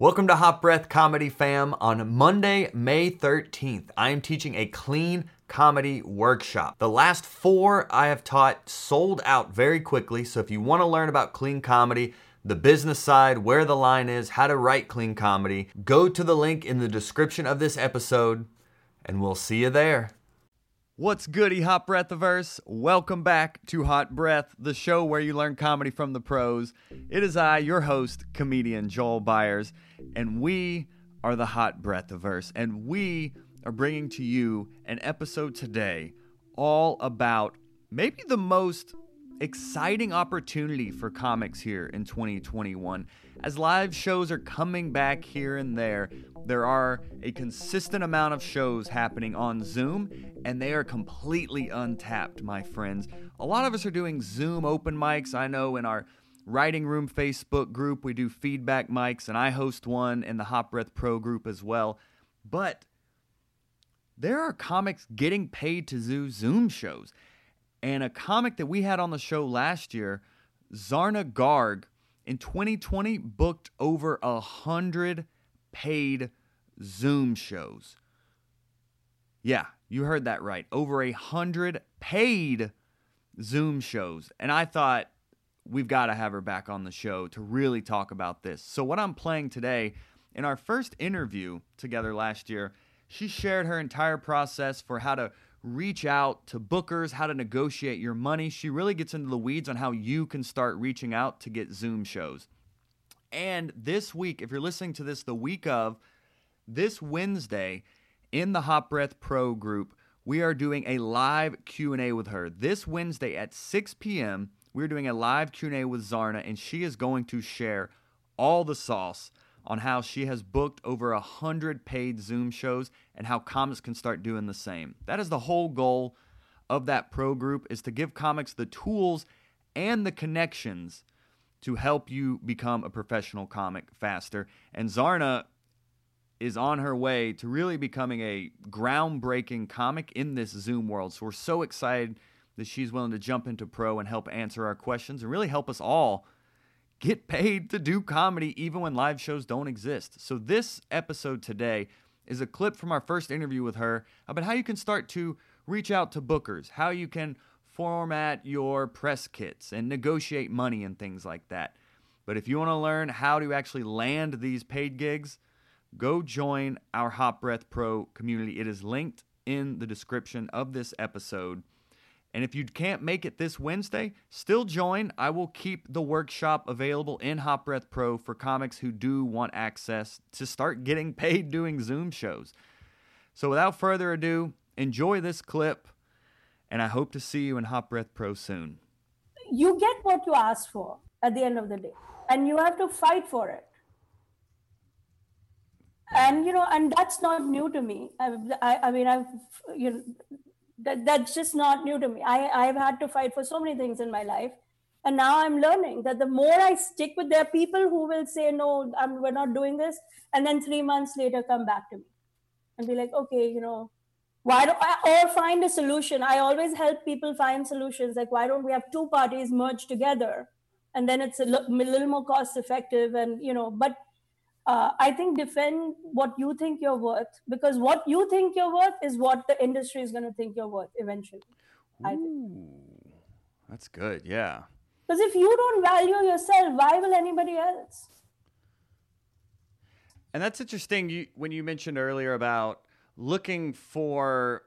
Welcome to Hot Breath Comedy Fam. On Monday, May 13th, I am teaching a clean comedy workshop. The last four I have taught sold out very quickly, so if you want to learn about clean comedy, the business side, where the line is, how to write clean comedy, go to the link in the description of this episode, and we'll see you there. What's goody, Hot Breathiverse? Welcome back to Hot Breath, the show where you learn comedy from the pros. It is I, your host, comedian Joel Byars, and we are the Hot Breathiverse, and we are bringing to you an episode today all about maybe the most exciting opportunity for comics here in 2021. As live shows are coming back here and there, there are a consistent amount of shows happening on Zoom, and they are completely untapped, my friends. A lot of us are doing Zoom open mics. I know in our Writing Room Facebook group, we do feedback mics, and I host one in the Hot Breath Pro group as well. But there are comics getting paid to do Zoom shows. And a comic that we had on the show last year, Zarna Garg, in 2020 booked over a hundred paid Zoom shows. Yeah, you heard that right. Over a hundred paid Zoom shows. And I thought we've got to have her back on the show to really talk about this. So, what I'm playing today, in our first interview together last year, she shared her entire process for how to reach out to bookers, how to negotiate your money. She really gets into the weeds on how you can start reaching out to get Zoom shows. And this week, if you're listening to this the week of, this Wednesday in the Hot Breath Pro group, we are doing a live Q&A with her. This Wednesday at 6 p.m., we're doing a live Q&A with Zarna and she is going to share all the sauce on how she has booked over a hundred paid Zoom shows and how comics can start doing the same. That is the whole goal of that pro group is to give comics the tools and the connections to help you become a professional comic faster. And Zarna is on her way to really becoming a groundbreaking comic in this Zoom world. So we're so excited that she's willing to jump into pro and help answer our questions and really help us all get paid to do comedy even when live shows don't exist. So, this episode today is a clip from our first interview with her about how you can start to reach out to bookers, how you can format your press kits and negotiate money and things like that. But if you want to learn how to actually land these paid gigs, go join our Hot Breath Pro community. It is linked in the description of this episode. And if you can't make it this Wednesday, still join. I will keep the workshop available in Hot Breath Pro for comics who do want access to start getting paid doing Zoom shows. So without further ado, enjoy this clip, and I hope to see you in Hot Breath Pro soon. You get what you ask for at the end of the day, and you have to fight for it. And you know, and that's not new to me. I, I, I mean, I've you know, that, that's just not new to me. I, I've had to fight for so many things in my life. And now I'm learning that the more I stick with, there are people who will say, no, I'm, we're not doing this. And then three months later, come back to me and be like, okay, you know, why don't I, or find a solution. I always help people find solutions. Like, why don't we have two parties merge together? And then it's a little more cost effective. And, you know, but uh, I think defend what you think you're worth because what you think you're worth is what the industry is going to think you're worth eventually. Ooh, that's good. Yeah. Because if you don't value yourself, why will anybody else? And that's interesting. You when you mentioned earlier about looking for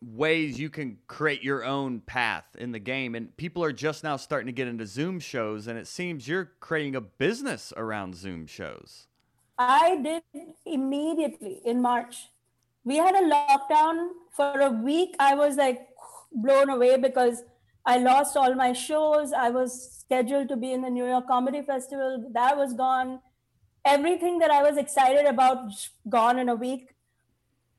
ways you can create your own path in the game and people are just now starting to get into zoom shows and it seems you're creating a business around zoom shows I did immediately in March. We had a lockdown for a week. I was like blown away because I lost all my shows. I was scheduled to be in the New York Comedy Festival. That was gone. Everything that I was excited about gone in a week.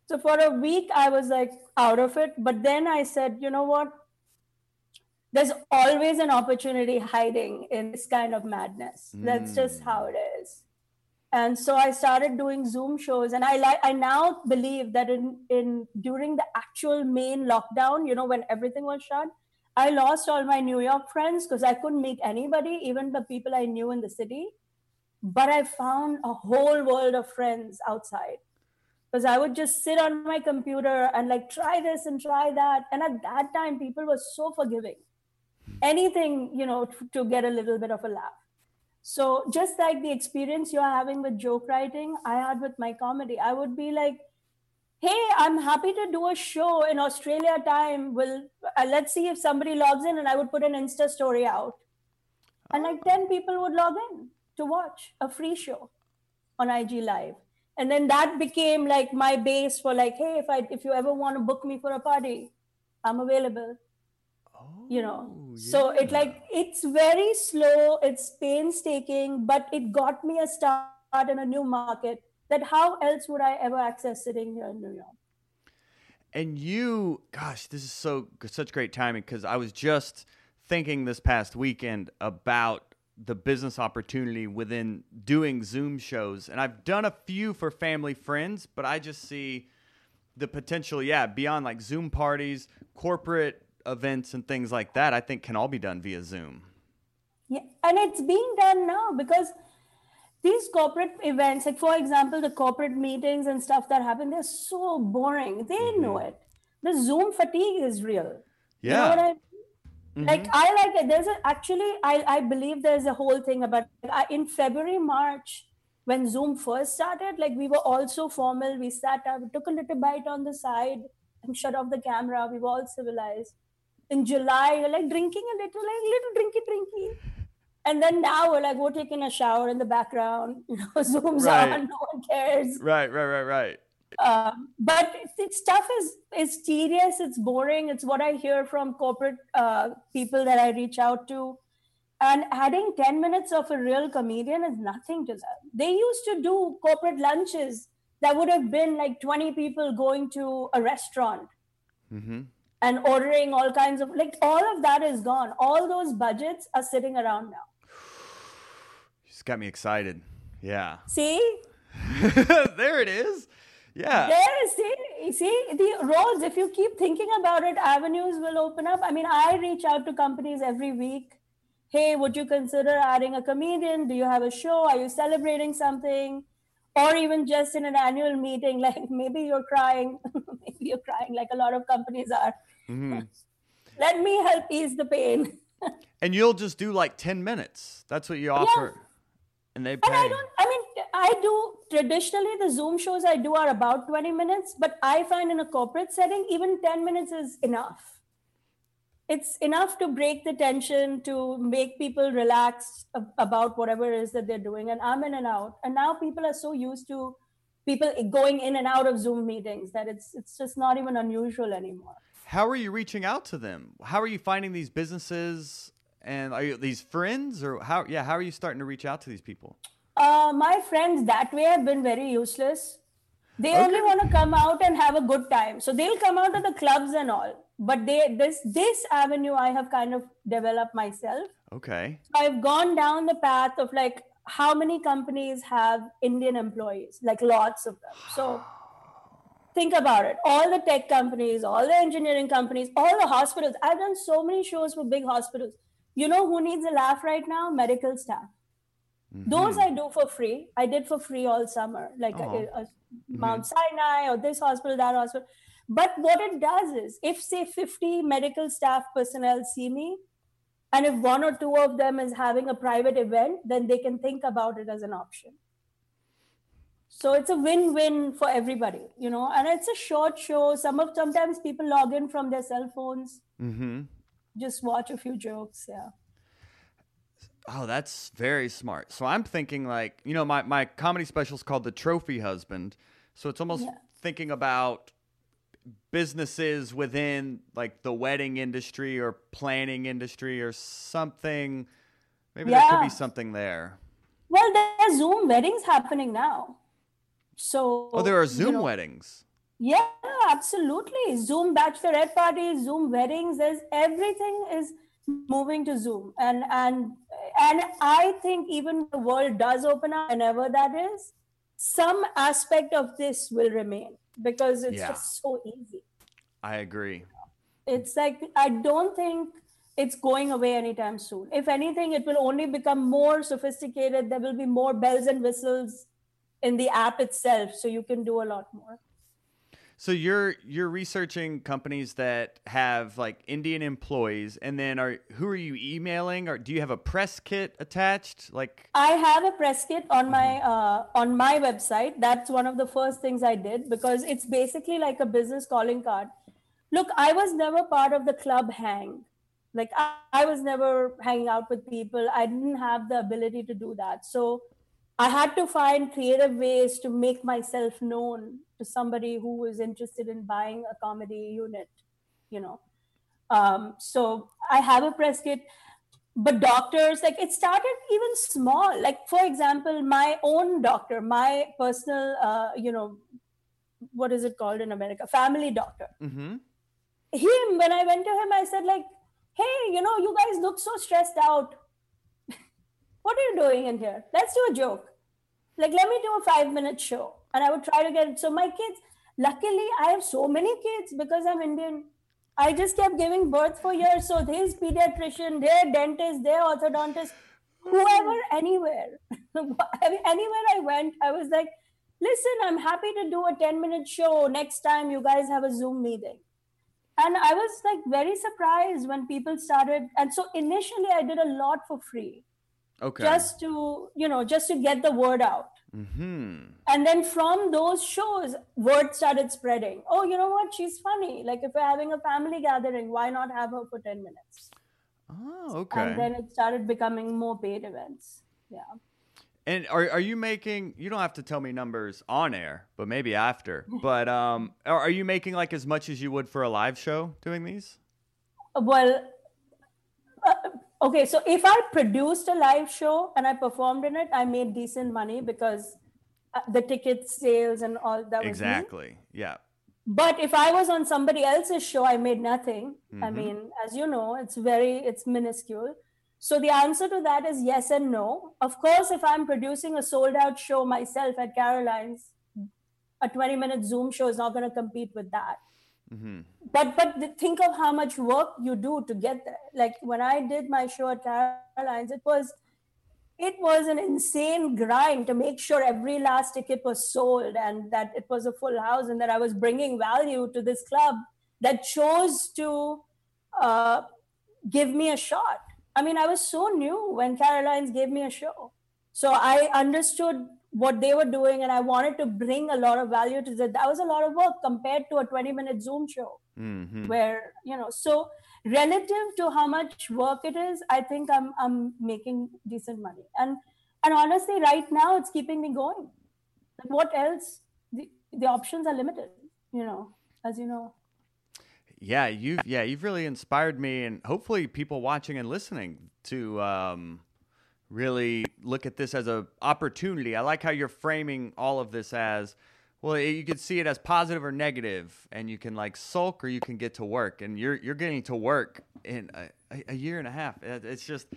So for a week, I was like out of it. But then I said, you know what? There's always an opportunity hiding in this kind of madness. Mm. That's just how it is and so i started doing zoom shows and i like i now believe that in in during the actual main lockdown you know when everything was shut i lost all my new york friends because i couldn't meet anybody even the people i knew in the city but I found a whole world of friends outside because I would just sit on my computer and like try this and try that. And at that time, people were so forgiving. Anything, you know, to, to get a little bit of a laugh. So just like the experience you're having with joke writing, I had with my comedy. I would be like, "Hey, I'm happy to do a show in Australia time. Will uh, let's see if somebody logs in." And I would put an Insta story out, and like ten people would log in to watch a free show on IG Live and then that became like my base for like hey if i if you ever want to book me for a party i'm available oh, you know yeah. so it like it's very slow it's painstaking but it got me a start in a new market that how else would i ever access sitting here in new york and you gosh this is so such great timing because i was just thinking this past weekend about the business opportunity within doing Zoom shows. And I've done a few for family friends, but I just see the potential, yeah, beyond like Zoom parties, corporate events, and things like that, I think can all be done via Zoom. Yeah, and it's being done now because these corporate events, like for example, the corporate meetings and stuff that happen, they're so boring. They mm-hmm. know it. The Zoom fatigue is real. Yeah. You know I Mm-hmm. Like I like it. There's a, actually I I believe there's a whole thing about I, in February March when Zoom first started. Like we were all so formal. We sat up, took a little bite on the side, and shut off the camera. We were all civilized. In July, you're like drinking a little, like little drinky drinky. And then now we're like we're taking a shower in the background. You know, Zoom's right. on, no one cares. Right, right, right, right. Um, but it's, stuff is is tedious. It's boring. It's what I hear from corporate uh, people that I reach out to. And adding 10 minutes of a real comedian is nothing to them. They used to do corporate lunches that would have been like 20 people going to a restaurant mm-hmm. And ordering all kinds of, like, all of that is gone. All those budgets are sitting around now. Just got me excited. Yeah. See? there it is. Yeah. There, see, see the roads. If you keep thinking about it, avenues will open up. I mean, I reach out to companies every week. Hey, would you consider adding a comedian? Do you have a show? Are you celebrating something? Or even just in an annual meeting, like maybe you're crying, maybe you're crying, like a lot of companies are. Mm-hmm. Let me help ease the pain. and you'll just do like 10 minutes. That's what you offer. Yeah. And they pay. And I don't, I mean, I do traditionally the Zoom shows I do are about 20 minutes, but I find in a corporate setting, even 10 minutes is enough. It's enough to break the tension, to make people relax about whatever it is that they're doing. And I'm in and out. And now people are so used to people going in and out of Zoom meetings that it's it's just not even unusual anymore. How are you reaching out to them? How are you finding these businesses and are you these friends or how yeah, how are you starting to reach out to these people? Uh, my friends that way have been very useless. They okay. only want to come out and have a good time. So they'll come out to the clubs and all. But they this this avenue I have kind of developed myself. Okay. I've gone down the path of like how many companies have Indian employees? Like lots of them. So think about it. All the tech companies, all the engineering companies, all the hospitals. I've done so many shows for big hospitals. You know who needs a laugh right now? Medical staff. Mm-hmm. Those I do for free. I did for free all summer, like a, a mm-hmm. Mount mm-hmm. Sinai or this hospital, that hospital. But what it does is, if say 50 medical staff personnel see me, and if one or two of them is having a private event, then they can think about it as an option. So it's a win-win for everybody, you know. And it's a short show. Some of sometimes people log in from their cell phones, mm-hmm. just watch a few jokes. Yeah. Oh, that's very smart. So I'm thinking like, you know, my, my comedy special is called The Trophy Husband. So it's almost yeah. thinking about businesses within like the wedding industry or planning industry or something. Maybe yeah. there could be something there. Well, there's Zoom weddings happening now. So Oh, there are Zoom you know, weddings. Yeah, absolutely. Zoom bachelorette parties, Zoom weddings, there's everything is moving to zoom and and and i think even the world does open up whenever that is some aspect of this will remain because it's yeah. just so easy i agree it's like i don't think it's going away anytime soon. If anything, it will only become more sophisticated. There will be more bells and whistles in the app itself, so you can do a lot more. So you're you're researching companies that have like Indian employees, and then are who are you emailing, or do you have a press kit attached? Like I have a press kit on my uh, on my website. That's one of the first things I did because it's basically like a business calling card. Look, I was never part of the club hang. Like I, I was never hanging out with people. I didn't have the ability to do that. So I had to find creative ways to make myself known to somebody who was interested in buying a comedy unit, you know. Um, so I have a press kit, but doctors, like it started even small. Like, for example, my own doctor, my personal, uh, you know, what is it called in America? Family doctor. Mm-hmm. Him, when I went to him, I said, like, hey, you know, you guys look so stressed out what are you doing in here? Let's do a joke. Like, let me do a five minute show. And I would try to get. So, my kids, luckily, I have so many kids because I'm Indian. I just kept giving birth for years. So, his pediatrician, their dentist, their orthodontist, whoever, anywhere. anywhere I went, I was like, listen, I'm happy to do a 10 minute show next time you guys have a Zoom meeting. And I was like very surprised when people started. And so initially, I did a lot for free okay. Just to you know just to get the word out. Mm-hmm. and then from those shows word started spreading. Oh you know what? She's funny. Like if we're having a family gathering why not have her for 10 minutes? Oh okay. And then it started becoming more paid events. Yeah. And are, are you making you don't have to tell me numbers on air but maybe after. But um are you making like as much as you would for a live show doing these? Well uh, okay so if i produced a live show and i performed in it i made decent money because uh, the ticket sales and all that exactly yeah. But if i was on somebody else's show i made nothing. Mm-hmm. i mean as you know it's very it's minuscule. So the answer to that is yes and no. Of course if i'm producing a sold out show myself at caroline's a 20 minute zoom show is not going to compete with that Mm-hmm. But but think of how much work you do to get there. Like when I did my show at Caroline's, it was it was an insane grind to make sure every last ticket was sold and that it was a full house and that I was bringing value to this club that chose to uh, give me a shot. I mean, I was so new when Caroline's gave me a show. So I understood what they were doing and i wanted to bring a lot of value to that that was a lot of work compared to a 20 minute zoom show. Mm-hmm. where you know so relative to how much work it is i think i'm i'm making decent money. And and honestly right now it's keeping me going. What else? The, the options are limited you know as you know. Yeah you've yeah you've really inspired me and hopefully people watching and listening to um really look at this as a opportunity. I like how you're framing all of this as well. You can see it as positive or negative, and you can like sulk or you can get to work, and you're you're getting to work in a, a year and a half. It's just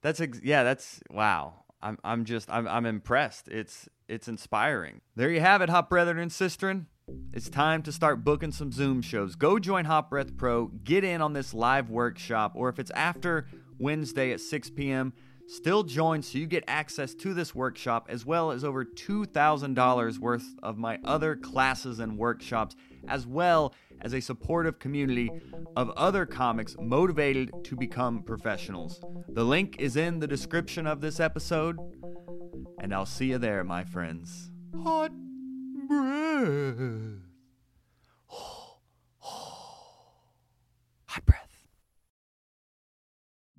that's yeah, that's wow. I'm I'm just I'm I'm impressed. It's it's inspiring. There you have it, Hot Brethren and Sistren. It's time to start booking some Zoom shows. Go join Hot Breath Pro. Get in on this live workshop, or if it's after Wednesday at 6 p.m Still join so you get access to this workshop as well as over $2,000 worth of my other classes and workshops, as well as a supportive community of other comics motivated to become professionals. The link is in the description of this episode, and I'll see you there, my friends. Hot breath. Hot breath.